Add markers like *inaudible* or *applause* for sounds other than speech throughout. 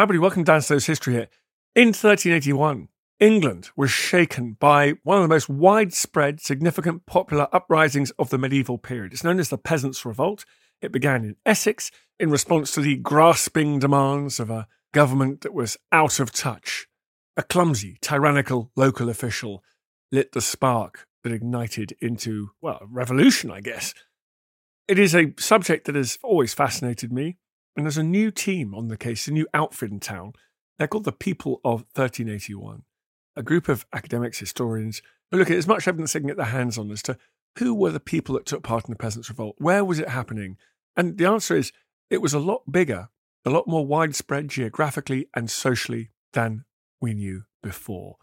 Hi, everybody. Welcome to Snow's History Hit. In 1381, England was shaken by one of the most widespread, significant, popular uprisings of the medieval period. It's known as the Peasants' Revolt. It began in Essex in response to the grasping demands of a government that was out of touch. A clumsy, tyrannical local official lit the spark that ignited into, well, a revolution, I guess. It is a subject that has always fascinated me, and there's a new team on the case, a new outfit in town. They're called the People of 1381, a group of academics, historians, who look at as much evidence they can get their hands on as to who were the people that took part in the Peasants' Revolt? Where was it happening? And the answer is it was a lot bigger, a lot more widespread geographically and socially than we knew before.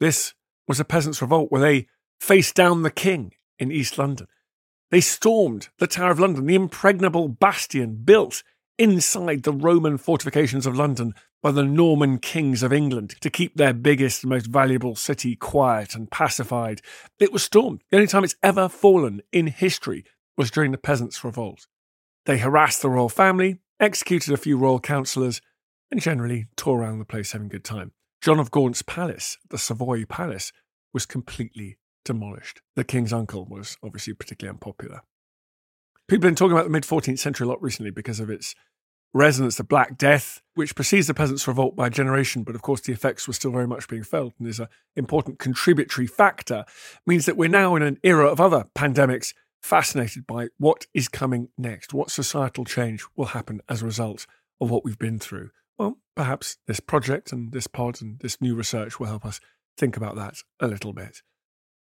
This was a Peasants' Revolt where they faced down the king in East London. They stormed the Tower of London, the impregnable bastion built inside the Roman fortifications of London by the Norman kings of England to keep their biggest, and most valuable city quiet and pacified. It was stormed. The only time it's ever fallen in history was during the Peasants' Revolt. They harassed the royal family, executed a few royal councillors, and generally tore around the place having a good time. John of Gaunt's palace, the Savoy Palace, was completely demolished. The king's uncle was obviously particularly unpopular. People have been talking about the mid 14th century a lot recently because of its resonance to Black Death, which precedes the Peasants' Revolt by a generation, but of course the effects were still very much being felt and is an important contributory factor, means that we're now in an era of other pandemics fascinated by what is coming next, what societal change will happen as a result of what we've been through. Well, perhaps this project and this pod and this new research will help us think about that a little bit.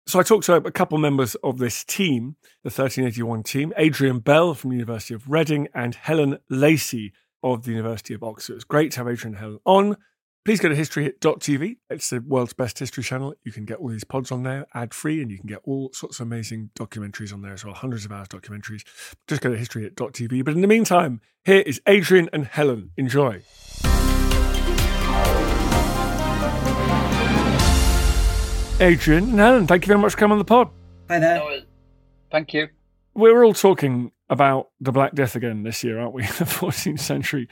So I talked to a couple members of this team, the 1381 team, Adrian Bell from the University of Reading and Helen Lacey of the University of Oxford. It's great to have Adrian and Helen on. Please go to historyhit.tv. It's the world's best history channel. You can get all these pods on there ad free, and you can get all sorts of amazing documentaries on there as well, hundreds of hours documentaries. Just go to historyhit.tv. But in the meantime, here is Adrian and Helen. Enjoy. Adrian and Helen, thank you very much for coming on the pod. Hi there. Thank you. We're all talking about the Black Death again this year, aren't we? *laughs* the 14th century.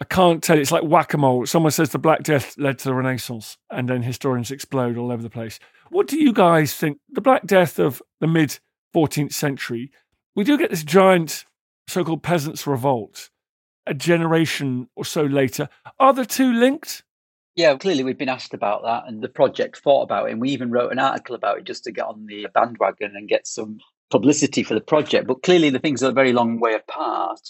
I can't tell you. It's like whack a mole. Someone says the Black Death led to the Renaissance, and then historians explode all over the place. What do you guys think? The Black Death of the mid 14th century, we do get this giant so called peasants' revolt a generation or so later. Are the two linked? Yeah, clearly we've been asked about that, and the project thought about it, and we even wrote an article about it just to get on the bandwagon and get some publicity for the project. But clearly, the things are a very long way apart.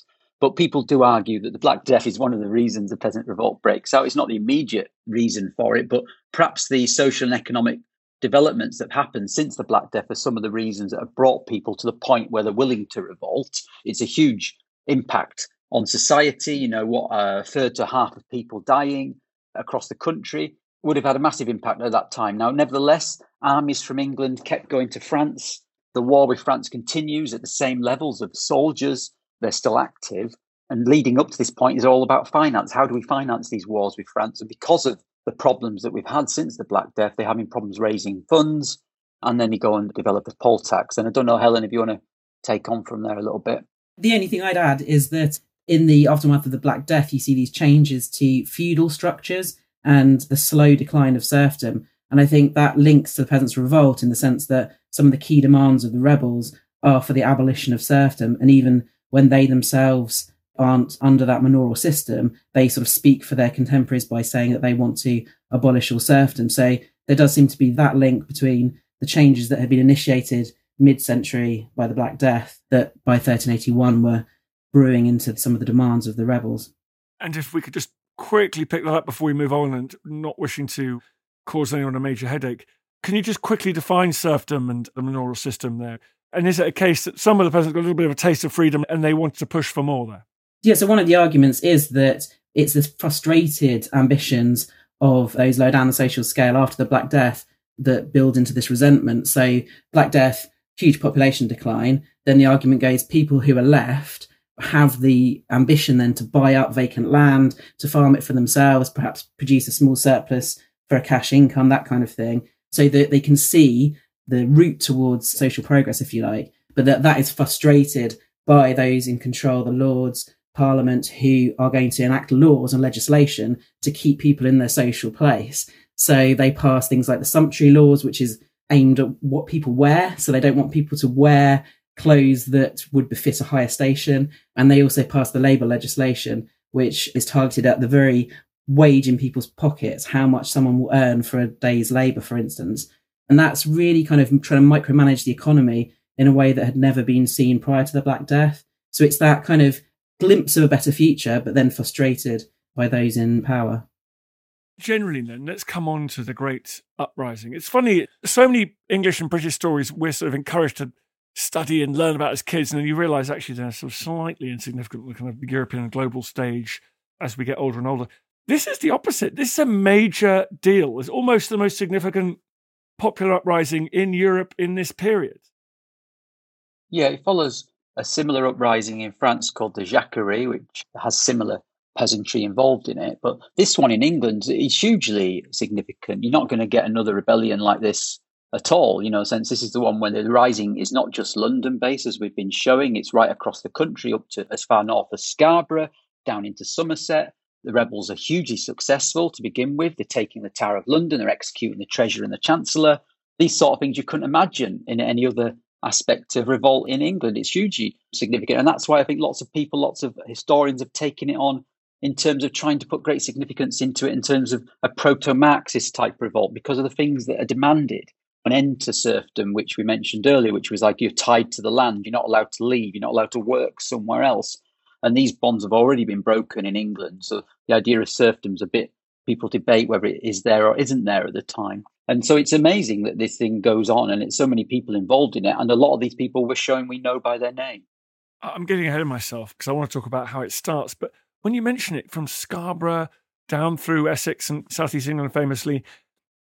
But people do argue that the Black Death is one of the reasons the peasant revolt breaks out. It's not the immediate reason for it, but perhaps the social and economic developments that have happened since the Black Death are some of the reasons that have brought people to the point where they're willing to revolt. It's a huge impact on society. You know, what uh, a third to half of people dying across the country would have had a massive impact at that time. Now, nevertheless, armies from England kept going to France. The war with France continues at the same levels of soldiers. They're still active. And leading up to this point is all about finance. How do we finance these wars with France? And because of the problems that we've had since the Black Death, they're having problems raising funds. And then you go and develop the poll tax. And I don't know, Helen, if you want to take on from there a little bit. The only thing I'd add is that in the aftermath of the Black Death, you see these changes to feudal structures and the slow decline of serfdom. And I think that links to the Peasants' Revolt in the sense that some of the key demands of the rebels are for the abolition of serfdom and even when they themselves aren't under that manorial system, they sort of speak for their contemporaries by saying that they want to abolish all serfdom. So there does seem to be that link between the changes that had been initiated mid-century by the Black Death that by 1381 were brewing into some of the demands of the rebels. And if we could just quickly pick that up before we move on and not wishing to cause anyone a major headache, can you just quickly define serfdom and the manorial system there? And is it a case that some of the peasants got a little bit of a taste of freedom and they wanted to push for more there? Yeah, so one of the arguments is that it's the frustrated ambitions of those low down the social scale after the Black Death that build into this resentment. So, Black Death, huge population decline. Then the argument goes people who are left have the ambition then to buy up vacant land, to farm it for themselves, perhaps produce a small surplus for a cash income, that kind of thing, so that they can see the route towards social progress, if you like. But that, that is frustrated by those in control, the lords, parliament, who are going to enact laws and legislation to keep people in their social place. So they pass things like the sumptuary laws, which is aimed at what people wear. So they don't want people to wear clothes that would befit a higher station. And they also passed the labour legislation, which is targeted at the very wage in people's pockets, how much someone will earn for a day's labour, for instance. And that's really kind of trying to micromanage the economy in a way that had never been seen prior to the Black Death. So it's that kind of glimpse of a better future, but then frustrated by those in power. Generally, then, let's come on to the Great Uprising. It's funny, so many English and British stories we're sort of encouraged to study and learn about as kids, and then you realize actually they're sort of slightly insignificant on the kind of European and global stage as we get older and older. This is the opposite. This is a major deal. It's almost the most significant popular uprising in Europe in this period. Yeah, it follows a similar uprising in France called the Jacquerie, which has similar peasantry involved in it. But this one in England is hugely significant. You're not going to get another rebellion like this at all, you know, since this is the one where the rising is not just London based, as we've been showing, it's right across the country up to as far north as Scarborough, down into Somerset. The rebels are hugely successful to begin with. They're taking the Tower of London, they're executing the Treasurer and the Chancellor. These sort of things you couldn't imagine in any other aspect of revolt in England. It's hugely significant. And that's why I think lots of people, lots of historians have taken it on in terms of trying to put great significance into it in terms of a proto Marxist type revolt because of the things that are demanded. An end to serfdom, which we mentioned earlier, which was like you're tied to the land, you're not allowed to leave, you're not allowed to work somewhere else. And these bonds have already been broken in England. So the idea of serfdom's a bit, people debate whether it is there or isn't there at the time. And so it's amazing that this thing goes on and it's so many people involved in it. And a lot of these people we're showing we know by their name. I'm getting ahead of myself because I want to talk about how it starts. But when you mention it from Scarborough down through Essex and Southeast England famously,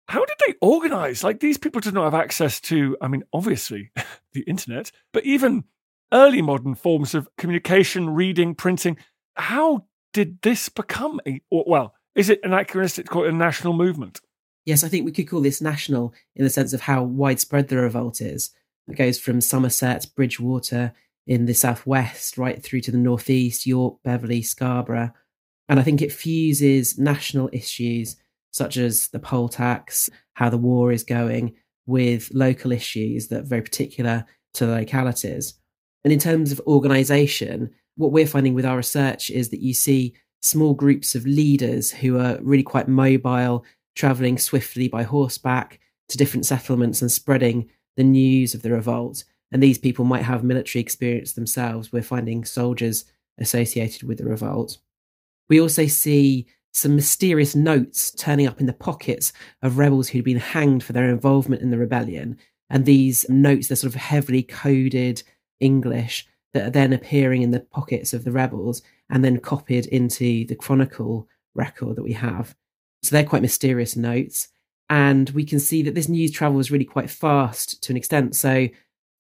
how did they organize? Like these people did not have access to, I mean, obviously *laughs* the internet, but even early modern forms of communication, reading, printing. How did this become a, well, is it anachronistic to call it a national movement? Yes, I think we could call this national in the sense of how widespread the revolt is. It goes from Somerset, Bridgewater in the southwest, right through to the northeast, York, Beverley, Scarborough. And I think it fuses national issues such as the poll tax, how the war is going, with local issues that are very particular to the localities. And in terms of organisation, what we're finding with our research is that you see small groups of leaders who are really quite mobile travelling swiftly by horseback to different settlements and spreading the news of the revolt. And these people might have military experience themselves. We're finding soldiers associated with the revolt. We also see some mysterious notes turning up in the pockets of rebels who'd been hanged for their involvement in the rebellion. And these notes, they're sort of heavily coded English that are then appearing in the pockets of the rebels and then copied into the chronicle record that we have. So they're quite mysterious notes. And we can see that this news travels really quite fast to an extent. So,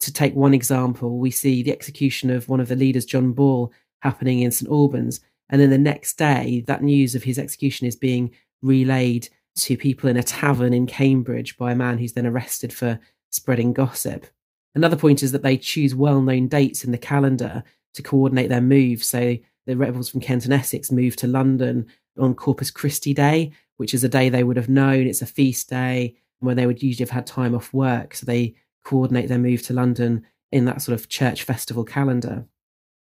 to take one example, we see the execution of one of the leaders, John Ball, happening in St Albans. And then the next day, that news of his execution is being relayed to people in a tavern in Cambridge by a man who's then arrested for spreading gossip. Another point is that they choose well known dates in the calendar to coordinate their moves. So the rebels from Kent and Essex move to London on Corpus Christi Day, which is a day they would have known. It's a feast day when they would usually have had time off work. So they coordinate their move to London in that sort of church festival calendar.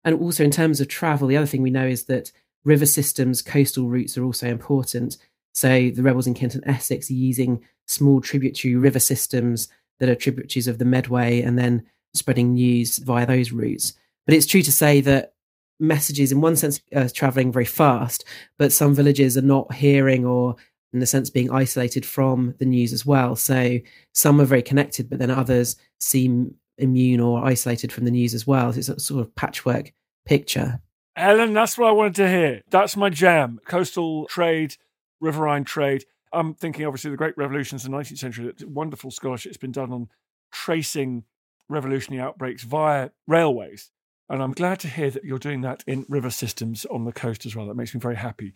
And also, in terms of travel, the other thing we know is that river systems, coastal routes are also important. So the rebels in Kent and Essex are using small tributary river systems that are tributaries of the Medway and then spreading news via those routes. But it's true to say that messages, in one sense, are traveling very fast, but some villages are not hearing or, in a sense, being isolated from the news as well. So some are very connected, but then others seem immune or isolated from the news as well. It's a sort of patchwork picture. Helen, that's what I wanted to hear. That's my jam. Coastal trade, riverine trade. I'm thinking, obviously, the Great Revolutions of the 19th century. Wonderful scholarship has been done on tracing revolutionary outbreaks via railways. And I'm glad to hear that you're doing that in river systems on the coast as well. That makes me very happy.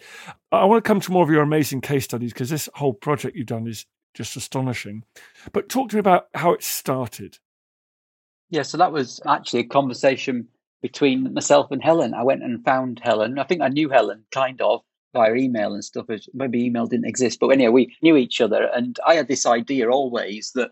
I want to come to more of your amazing case studies because this whole project you've done is just astonishing. But talk to me about how it started. Yeah, so that was actually a conversation between myself and Helen. I went and found Helen. I think I knew Helen kind of via email and stuff. Maybe email didn't exist, but anyway, we knew each other. And I had this idea always that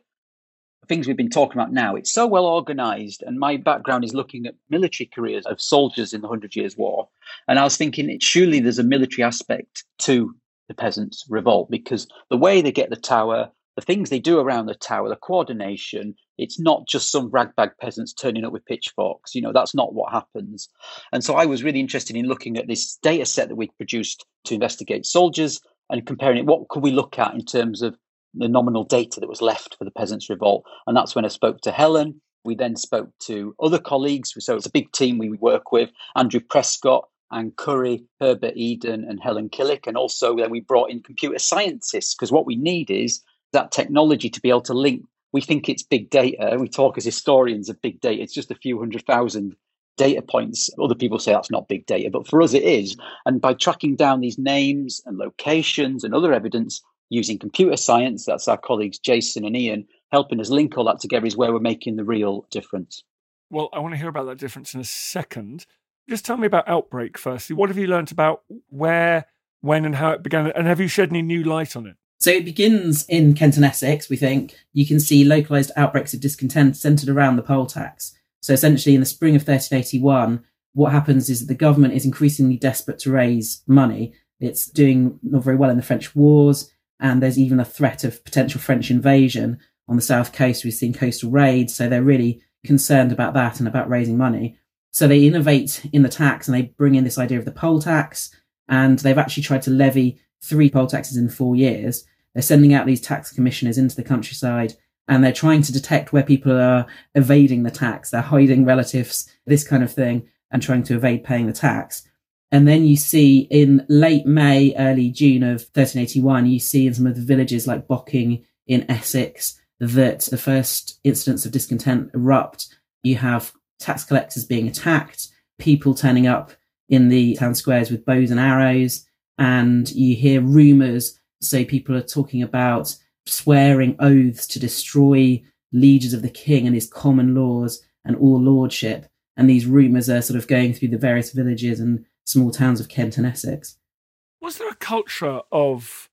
things we've been talking about now, it's so well organized. And my background is looking at military careers of soldiers in the Hundred Years' War. And I was thinking, surely there's a military aspect to the peasants' revolt because the way they get the tower, the things they do around the tower, the coordination, it's not just some ragbag peasants turning up with pitchforks. You know, that's not what happens. And so I was really interested in looking at this data set that we produced to investigate soldiers and comparing it. What could we look at in terms of the nominal data that was left for the Peasants' Revolt. And that's when I spoke to Helen. We then spoke to other colleagues. So it's a big team we work with Andrew Prescott, Anne Curry, Herbert Eiden, and Helen Killick. And also then we brought in computer scientists because what we need is that technology to be able to link. We think it's big data. We talk as historians of big data. It's just a few hundred thousand data points. Other people say that's not big data, but for us it is. And by tracking down these names and locations and other evidence, using computer science. That's our colleagues Jason and Ian helping us link all that together is where we're making the real difference. Well, I want to hear about that difference in a second. Just tell me about Outbreak firstly. What have you learned about where, when, and how it began? And have you shed any new light on it? So it begins in Kent and Essex, we think. You can see localised outbreaks of discontent centred around the poll tax. So essentially, in the spring of 1381, what happens is that the government is increasingly desperate to raise money. It's doing not very well in the French wars and there's even a threat of potential French invasion on the south coast. We've seen coastal raids, so they're really concerned about that and about raising money. So they innovate in the tax and they bring in this idea of the poll tax, and they've actually tried to levy three poll taxes in four years. They're sending out these tax commissioners into the countryside and they're trying to detect where people are evading the tax. They're hiding relatives, this kind of thing, and trying to evade paying the tax. And then you see in late May, early June of 1381, you see in some of the villages like Bocking in Essex that the first incidents of discontent erupt. You have tax collectors being attacked, people turning up in the town squares with bows and arrows, and you hear rumours. So people are talking about swearing oaths to destroy lieges of the king and his common laws and all lordship. And these rumours are sort of going through the various villages and small towns of Kent and Essex. Was there a culture of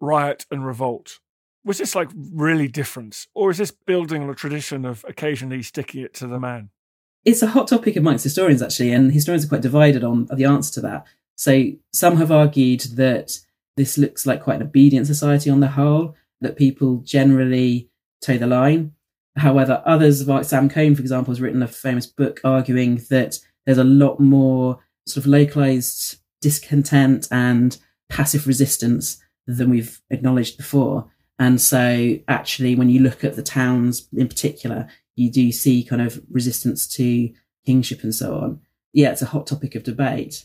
riot and revolt? Was this like really different? Or is this building on a tradition of occasionally sticking it to the man? It's a hot topic amongst historians, actually, and historians are quite divided on the answer to that. So some have argued that this looks like quite an obedient society on the whole, that people generally toe the line. However, others, like Sam Cohn, for example, has written a famous book arguing that there's a lot more sort of localized discontent and passive resistance than we've acknowledged before. And so, actually, when you look at the towns in particular, you do see kind of resistance to kingship and so on. Yeah, it's a hot topic of debate.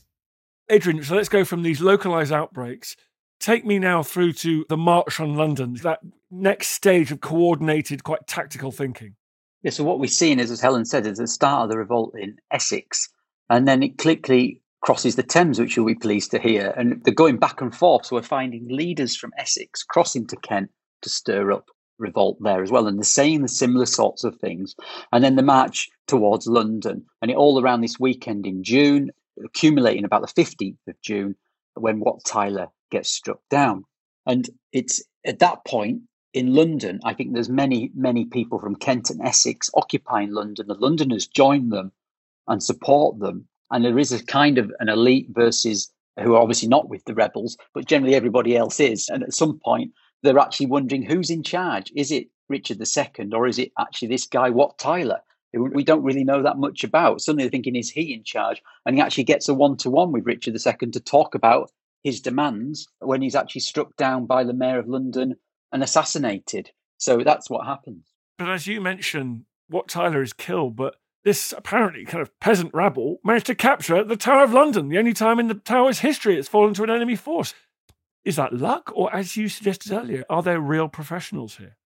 Adrian, so let's go from these localized outbreaks. Take me now through to the March on London, that next stage of coordinated, quite tactical thinking. Yeah, so what we've seen is, as Helen said, is the start of the revolt in Essex and then it quickly crosses the Thames, which you'll be pleased to hear. And they're going back and forth. So we're finding leaders from Essex crossing to Kent to stir up revolt there as well. And they're saying the similar sorts of things. And then the march towards London. And it all around this weekend in June, accumulating about the 15th of June, when Wat Tyler gets struck down. And it's at that point in London, I think there's many, many people from Kent and Essex occupying London. The Londoners join them and support them. And there is a kind of an elite versus who are obviously not with the rebels, but generally everybody else is. And at some point, they're actually wondering who's in charge. Is it Richard II or is it actually this guy, Wat Tyler? We don't really know that much about. Suddenly they're thinking, is he in charge? And he actually gets a one to one with Richard II to talk about his demands when he's actually struck down by the mayor of London and assassinated. So that's what happens. But as you mentioned, Wat Tyler is killed, but this apparently kind of peasant rabble managed to capture the Tower of London, the only time in the Tower's history it's fallen to an enemy force. Is that luck, or as you suggested earlier, are there real professionals here?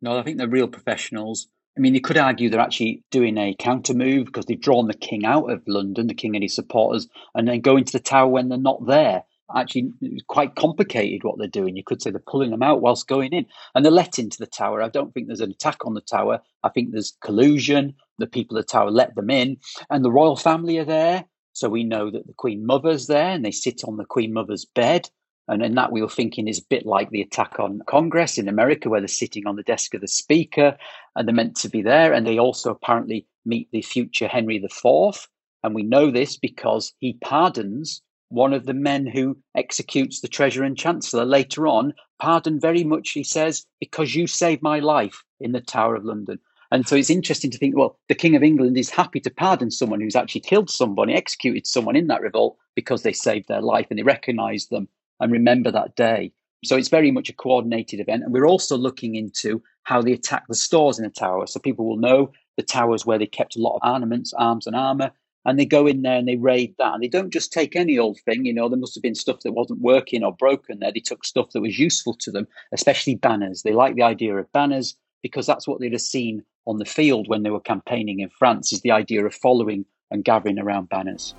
No, I think they're real professionals. I mean, you could argue they're actually doing a counter move because they've drawn the king out of London, the king and his supporters, and then going to the tower when they're not there actually quite complicated what they're doing. You could say they're pulling them out whilst going in, and they're let into the tower. I don't think there's an attack on the tower. I think there's collusion. The people of the tower let them in, and the royal family are there. So we know that the Queen Mother's there, and they sit on the Queen Mother's bed. And in that, we were thinking is a bit like the attack on Congress in America, where they're sitting on the desk of the Speaker and they're meant to be there. And they also apparently meet the future Henry IV. And we know this because he pardons one of the men who executes the treasurer and chancellor later on, pardon very much, he says, because you saved my life in the Tower of London. And so it's interesting to think, well, the King of England is happy to pardon someone who's actually killed somebody, executed someone in that revolt because they saved their life and they recognize them and remember that day. So it's very much a coordinated event. And we're also looking into how they attack the stores in the tower. So people will know the towers where they kept a lot of armaments, arms, and armor and they go in there and they raid that. And they don't just take any old thing, you know, there must have been stuff that wasn't working or broken there. They took stuff that was useful to them, especially banners. They like the idea of banners because that's what they'd have seen on the field when they were campaigning in France, is the idea of following and gathering around banners.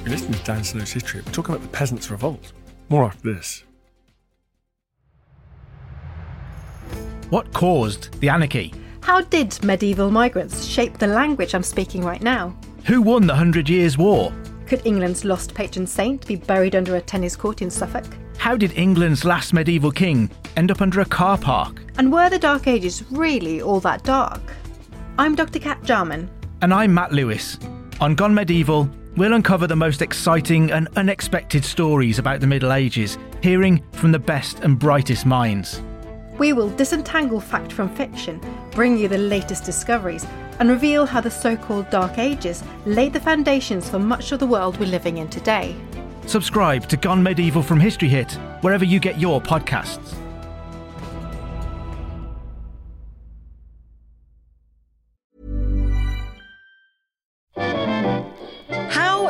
You're listening to Dan Snow's History. We're talking about the Peasants' Revolt. More after this. What caused the anarchy? How did medieval migrants shape the language I'm speaking right now? Who won the Hundred Years' War? Could England's lost patron saint be buried under a tennis court in Suffolk? How did England's last medieval king end up under a car park? And were the Dark Ages really all that dark? I'm Dr. Cat Jarman. And I'm Matt Lewis. On Gone Medieval, we'll uncover the most exciting and unexpected stories about the Middle Ages, hearing from the best and brightest minds. We will disentangle fact from fiction, bring you the latest discoveries, and reveal how the so called Dark Ages laid the foundations for much of the world we're living in today. Subscribe to Gone Medieval from History Hit, wherever you get your podcasts.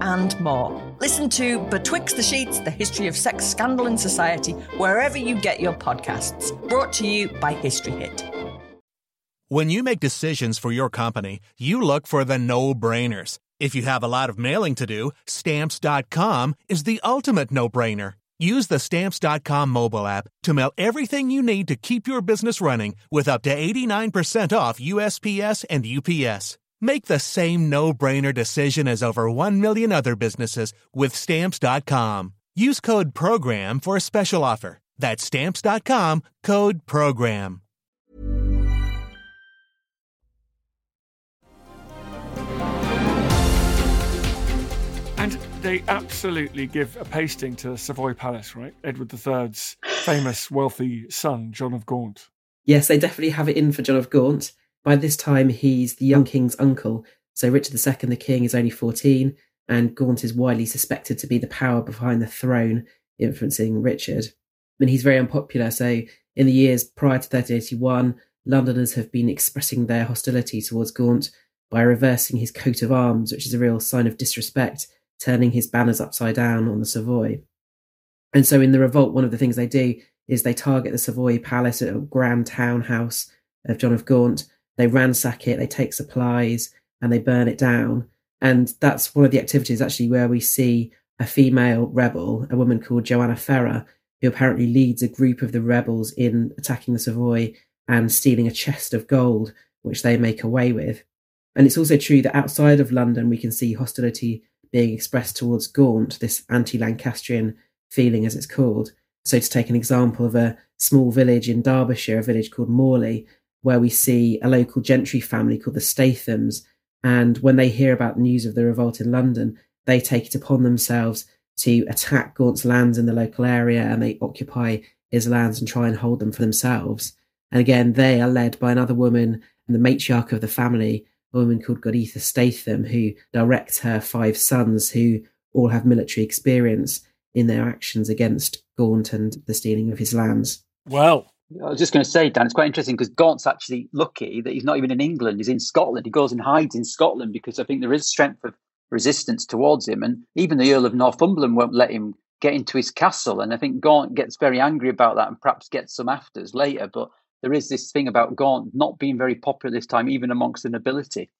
and more. Listen to Betwixt the Sheets, the history of sex, scandal, and society, wherever you get your podcasts. Brought to you by History Hit. When you make decisions for your company, you look for the no brainers. If you have a lot of mailing to do, stamps.com is the ultimate no brainer. Use the stamps.com mobile app to mail everything you need to keep your business running with up to 89% off USPS and UPS. Make the same no-brainer decision as over 1 million other businesses with stamps.com. Use code program for a special offer. That's stamps.com, code program. And they absolutely give a pasting to Savoy Palace, right? Edward III's famous wealthy son, John of Gaunt. Yes, they definitely have it in for John of Gaunt. By this time, he's the young king's uncle. So Richard II, the king, is only 14, and Gaunt is widely suspected to be the power behind the throne, influencing Richard. And he's very unpopular. So in the years prior to 1381, Londoners have been expressing their hostility towards Gaunt by reversing his coat of arms, which is a real sign of disrespect, turning his banners upside down on the Savoy. And so in the revolt, one of the things they do is they target the Savoy Palace, a grand townhouse of John of Gaunt, they ransack it, they take supplies, and they burn it down. And that's one of the activities actually where we see a female rebel, a woman called Joanna Ferrer, who apparently leads a group of the rebels in attacking the Savoy and stealing a chest of gold, which they make away with. And it's also true that outside of London, we can see hostility being expressed towards Gaunt, this anti Lancastrian feeling, as it's called. So, to take an example of a small village in Derbyshire, a village called Morley, where we see a local gentry family called the Stathams. And when they hear about the news of the revolt in London, they take it upon themselves to attack Gaunt's lands in the local area and they occupy his lands and try and hold them for themselves. And again, they are led by another woman the matriarch of the family, a woman called Goditha Statham, who directs her five sons who all have military experience in their actions against Gaunt and the stealing of his lands. Well, I was just going to say, Dan, it's quite interesting because Gaunt's actually lucky that he's not even in England. He's in Scotland. He goes and hides in Scotland because I think there is strength of resistance towards him. And even the Earl of Northumberland won't let him get into his castle. And I think Gaunt gets very angry about that and perhaps gets some afters later. But there is this thing about Gaunt not being very popular this time, even amongst the nobility.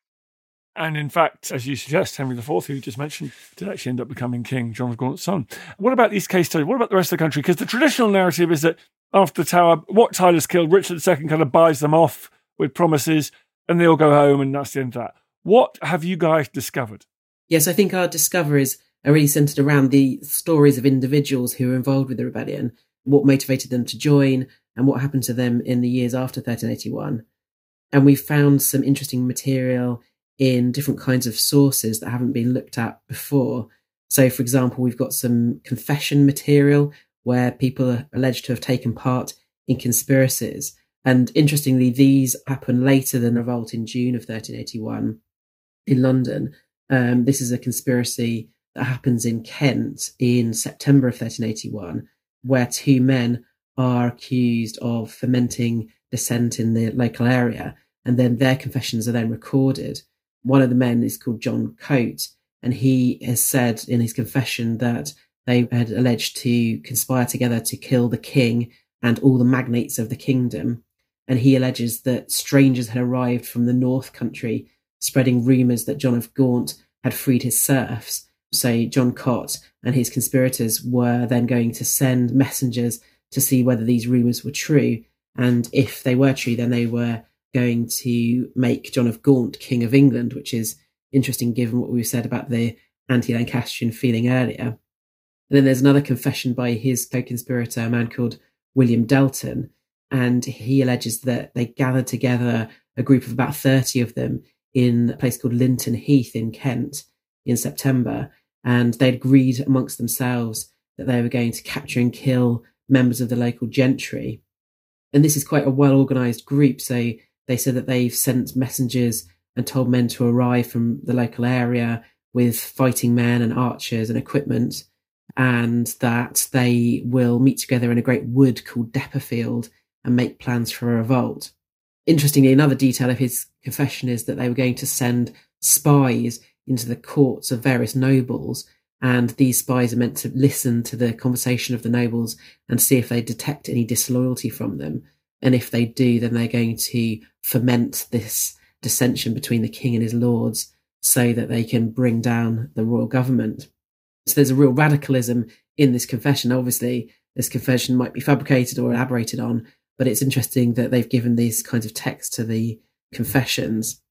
And in fact, as you suggest, Henry IV, who you just mentioned, did actually end up becoming king, John of Gaunt's son. What about these case studies? What about the rest of the country? Because the traditional narrative is that after the Tower, Wat Tyler's killed, Richard II kind of buys them off with promises, and they all go home, and that's the end of that. What have you guys discovered? Yes, I think our discoveries are really centered around the stories of individuals who were involved with the rebellion, what motivated them to join, and what happened to them in the years after 1381. And we found some interesting material in different kinds of sources that haven't been looked at before. So, for example, we've got some confession material where people are alleged to have taken part in conspiracies. And interestingly, these happen later than the revolt in June of 1381 in London. Um, this is a conspiracy that happens in Kent in September of 1381, where two men are accused of fomenting dissent in the local area, and then their confessions are then recorded. One of the men is called John Coate, and he has said in his confession that they had alleged to conspire together to kill the king and all the magnates of the kingdom. And he alleges that strangers had arrived from the North Country spreading rumours that John of Gaunt had freed his serfs. So John Coate and his conspirators were then going to send messengers to see whether these rumours were true. And if they were true, then they were going to make John of Gaunt King of England, which is interesting given what we've said about the anti Lancastrian feeling earlier. And then there's another confession by his co conspirator, a man called William Delton. And he alleges that they gathered together a group of about 30 of them in a place called Linton Heath in Kent in September. And they'd agreed amongst themselves that they were going to capture and kill members of the local gentry. And this is quite a well organized group. So they said that they've sent messengers and told men to arrive from the local area with fighting men and archers and equipment, and that they will meet together in a great wood called Depperfield and make plans for a revolt. Interestingly, another detail of his confession is that they were going to send spies into the courts of various nobles, and these spies are meant to listen to the conversation of the nobles and see if they detect any disloyalty from them. And if they do, then they're going to foment this dissension between the king and his lords so that they can bring down the royal government. So there's a real radicalism in this confession. Obviously, this confession might be fabricated or elaborated on, but it's interesting that they've given these kinds of texts to the confessions.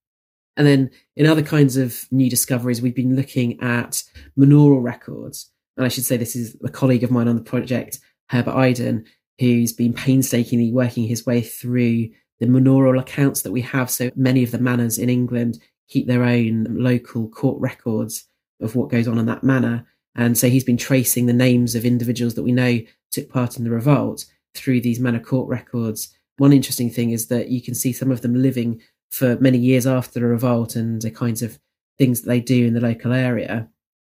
And then in other kinds of new discoveries, we've been looking at manorial records. And I should say this is a colleague of mine on the project, Herbert Eiden, who's been painstakingly working his way through the manorial accounts that we have. So many of the manors in England keep their own local court records of what goes on in that manor. And so he's been tracing the names of individuals that we know took part in the revolt through these manor court records. One interesting thing is that you can see some of them living for many years after the revolt and the kinds of things that they do in the local area.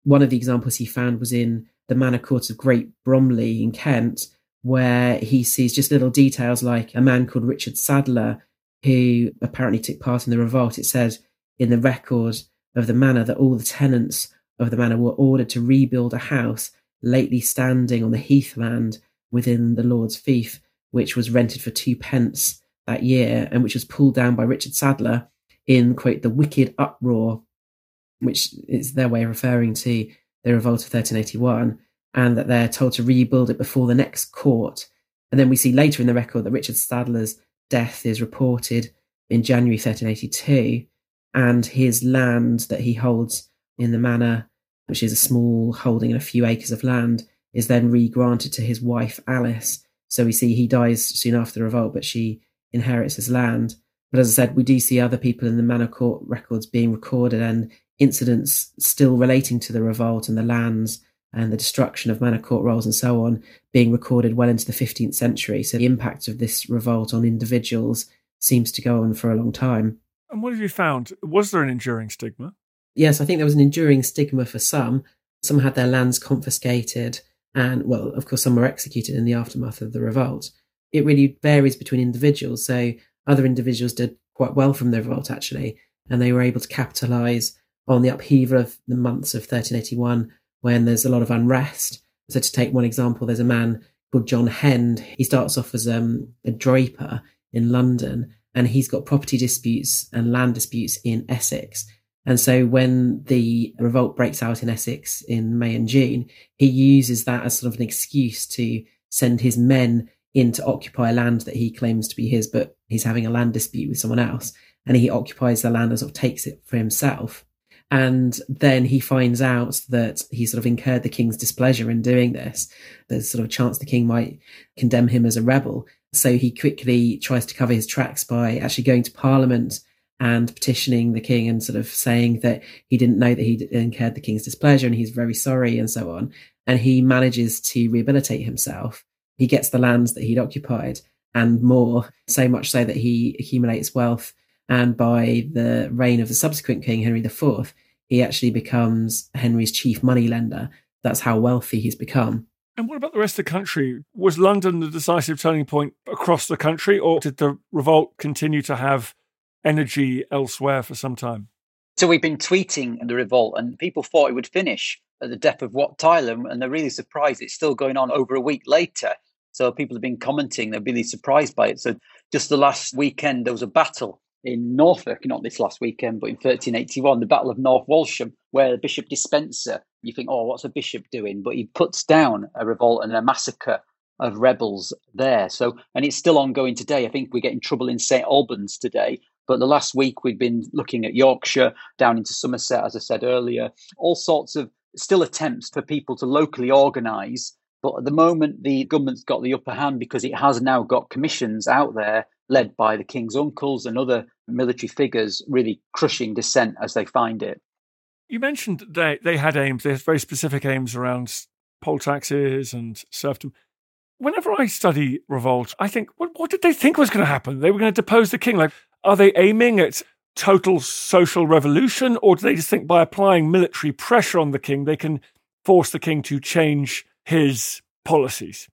One of the examples he found was in the manor court of Great Bromley in Kent, where he sees just little details like a man called Richard Sadler, who apparently took part in the revolt. It says in the record of the manor that all the tenants of the manor were ordered to rebuild a house lately standing on the heathland within the Lord's fief, which was rented for two pence that year and which was pulled down by Richard Sadler in, quote, the wicked uproar which is their way of referring to the revolt of 1381, and that they're told to rebuild it before the next court. And then we see later in the record that Richard Sadler's death is reported in January 1382, and his land that he holds in the manor, which is a small holding and a few acres of land, is then re-granted to his wife Alice. So we see he dies soon after the revolt, but she inherits his land. But as I said, we do see other people in the manor court records being recorded and incidents still relating to the revolt and the lands and the destruction of manor court rolls and so on being recorded well into the 15th century. So the impact of this revolt on individuals seems to go on for a long time. And what have you found? Was there an enduring stigma? Yes, I think there was an enduring stigma for some. Some had their lands confiscated, and, well, of course, some were executed in the aftermath of the revolt. It really varies between individuals. So other individuals did quite well from the revolt, actually, and they were able to capitalize on the upheaval of the months of 1381 when there's a lot of unrest. So, to take one example, there's a man called John Hend. He starts off as um, a draper in London, and he's got property disputes and land disputes in Essex. And so, when the revolt breaks out in Essex in May and June, he uses that as sort of an excuse to send his men in to occupy land that he claims to be his, but he's having a land dispute with someone else. And he occupies the land and sort of takes it for himself. And then he finds out that he sort of incurred the king's displeasure in doing this. There's sort of a chance the king might condemn him as a rebel. So he quickly tries to cover his tracks by actually going to parliament and petitioning the king and sort of saying that he didn't know that he'd incurred the king's displeasure and he's very sorry and so on. And he manages to rehabilitate himself. He gets the lands that he'd occupied and more, so much so that he accumulates wealth and by the reign of the subsequent king, Henry IV, he actually becomes Henry's chief moneylender. That's how wealthy he's become. And what about the rest of the country? Was London the decisive turning point across the country, or did the revolt continue to have energy elsewhere for some time? So we've been tweeting the revolt, and people thought it would finish at the death of Wat Tyler, and they're really surprised it's still going on over a week later. So people have been commenting, they're really surprised by it. So just the last weekend, there was a battle in Norfolk, not this last weekend, but in 1381, the Battle of North Walsham, where Bishop Despenser, you think, oh, what's a bishop doing? But he puts down a revolt and a massacre of rebels there. So, and it's still ongoing today. I think we're getting trouble in St. Albans today. But the last week we've been looking at Yorkshire, down into Somerset, as I said earlier, all sorts of still attempts for people to locally organise. But at the moment, the government's got the upper hand because it has now got commissions out there led by the king's uncles and other military figures really crushing dissent as they find it. You mentioned they, they had aims, they had very specific aims around poll taxes and serfdom. Whenever I study revolt, I think, what, what did they think was going to happen? They were going to depose the king. Like, are they aiming at total social revolution, or do they just think by applying military pressure on the king, they can force the king to change his policies?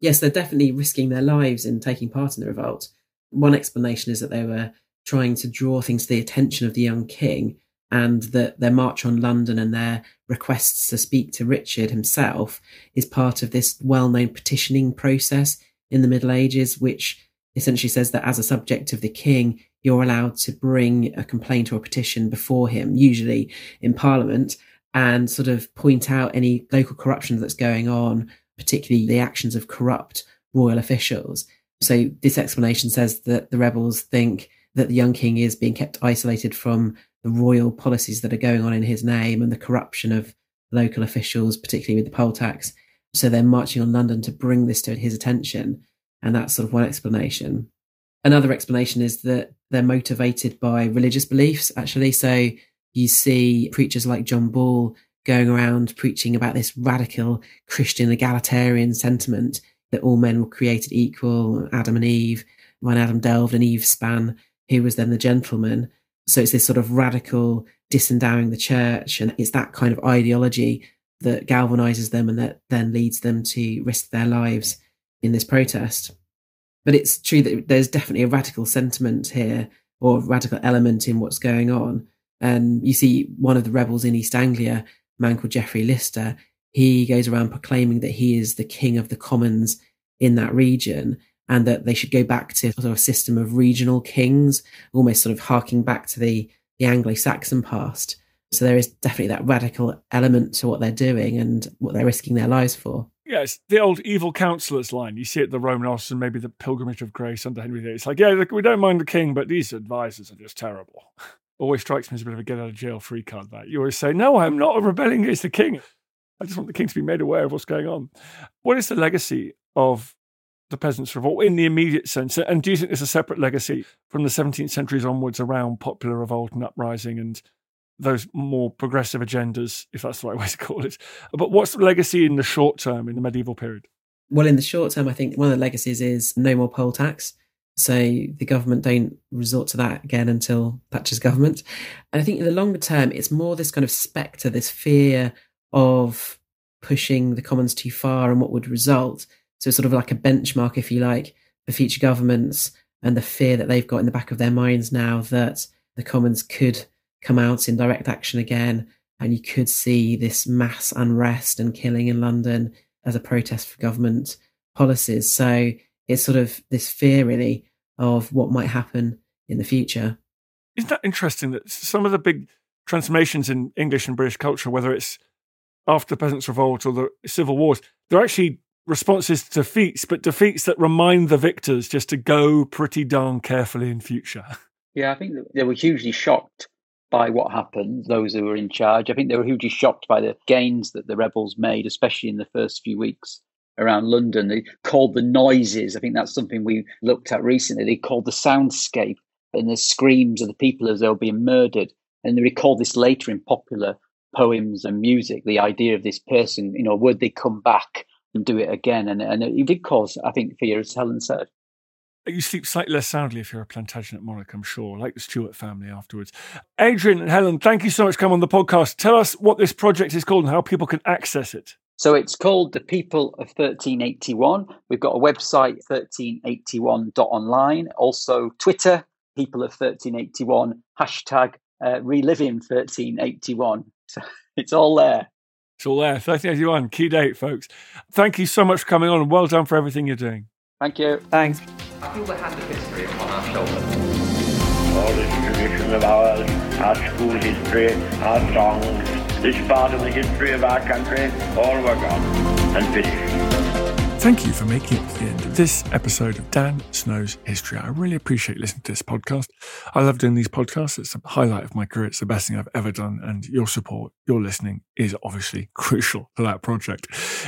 Yes, they're definitely risking their lives in taking part in the revolt. One explanation is that they were trying to draw things to the attention of the young king and that their march on London and their requests to speak to Richard himself is part of this well known petitioning process in the Middle Ages, which essentially says that as a subject of the king, you're allowed to bring a complaint or a petition before him, usually in Parliament, and sort of point out any local corruption that's going on, particularly the actions of corrupt royal officials. So this explanation says that the rebels think that the young king is being kept isolated from the royal policies that are going on in his name and the corruption of local officials, particularly with the poll tax. So they're marching on London to bring this to his attention. And that's sort of one explanation. Another explanation is that they're motivated by religious beliefs, actually. So you see preachers like John Ball going around preaching about this radical Christian egalitarian sentiment that all men were created equal, Adam and Eve. When Adam delved and Eve span, he was then the gentleman. So it's this sort of radical disendowing the church. And it's that kind of ideology that galvanizes them and that then leads them to risk their lives in this protest. But it's true that there's definitely a radical sentiment here or radical element in what's going on. And you see one of the rebels in East Anglia, a man called Geoffrey Litster, he goes around proclaiming that he is the king of the commons in that region and that they should go back to sort of a system of regional kings, almost sort of harking back to the, the Anglo Saxon past. So there is definitely that radical element to what they're doing and what they're risking their lives for. Yes, the old evil counsellors line. You see it the Roman Office and maybe the Pilgrimage of Grace under Henry VIII. It's like, yeah, we don't mind the king, but these advisors are just terrible. *laughs* always strikes me as a bit of a get out of jail free card. That you always say, no, I'm not rebelling against the king. I just want the king to be made aware of what's going on. What is the legacy of the peasants' revolt in the immediate sense? And do you think there's a separate legacy from the 17th centuries onwards around popular revolt and uprising and those more progressive agendas, if that's the right *laughs* way to call it? But what's the legacy in the short term in the medieval period? Well, in the short term, I think one of the legacies is no more poll tax. So the government don't resort to that again until Thatcher's government. And I think in the longer term, it's more this kind of spectre, this fear of pushing the Commons too far and what would result. So sort of like a benchmark, if you like, for future governments and the fear that they've got in the back of their minds now that the Commons could come out in direct action again and you could see this mass unrest and killing in London as a protest for government policies. So it's sort of this fear really of what might happen in the future. Isn't that interesting that some of the big transformations in English and British culture, whether it's after the Peasants' Revolt or the Civil Wars, they're actually responses to defeats, but defeats that remind the victors just to go pretty darn carefully in future. *laughs* Yeah, I think they were hugely shocked by what happened, those who were in charge. I think they were hugely shocked by the gains that the rebels made, especially in the first few weeks around London. They called the noises. I think that's something we looked at recently. They called the soundscape and the screams of the people as they were being murdered. And they recall this later in popular poems and music, the idea of this person, you know, would they come back and do it again? And, and it did cause, I think, fear, as Helen said. You sleep slightly less soundly if you're a Plantagenet monarch, I'm sure, like the Stuart family afterwards. Adrian and Helen, thank you so much for coming on the podcast. Tell us what this project is called and how people can access it. So it's called The People of 1381. We've got a website, 1381.online. Also, Twitter, People of 1381, hashtag uh, reliving 1381. So *laughs* it's all there. It's all there. 1381, key date, folks. Thank you so much for coming on and well done for everything you're doing. Thank you. Thanks. I feel the hand of history upon our shoulders. All this tradition of ours, our school history, our songs, this part of the history of our country, all were gone and finished. Thank you for making it to the end of this episode of Dan Snow's History. I really appreciate listening to this podcast. I love doing these podcasts. It's a highlight of my career. It's the best thing I've ever done. And your support, your listening is obviously *laughs* crucial to that project.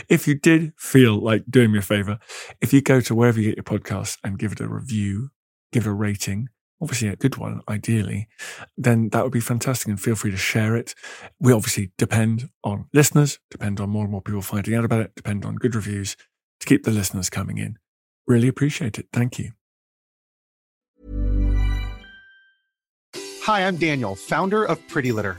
If you did feel like doing me a favor, if you go to wherever you get your podcasts and give it a review, give it a rating, obviously a good one, ideally, then that would be fantastic. And feel free to share it. We obviously depend on listeners, depend on more and more people finding out about it, depend on good reviews to keep the listeners coming in. Really appreciate it. Thank you. Hi, I'm Daniel, founder of Pretty Litter.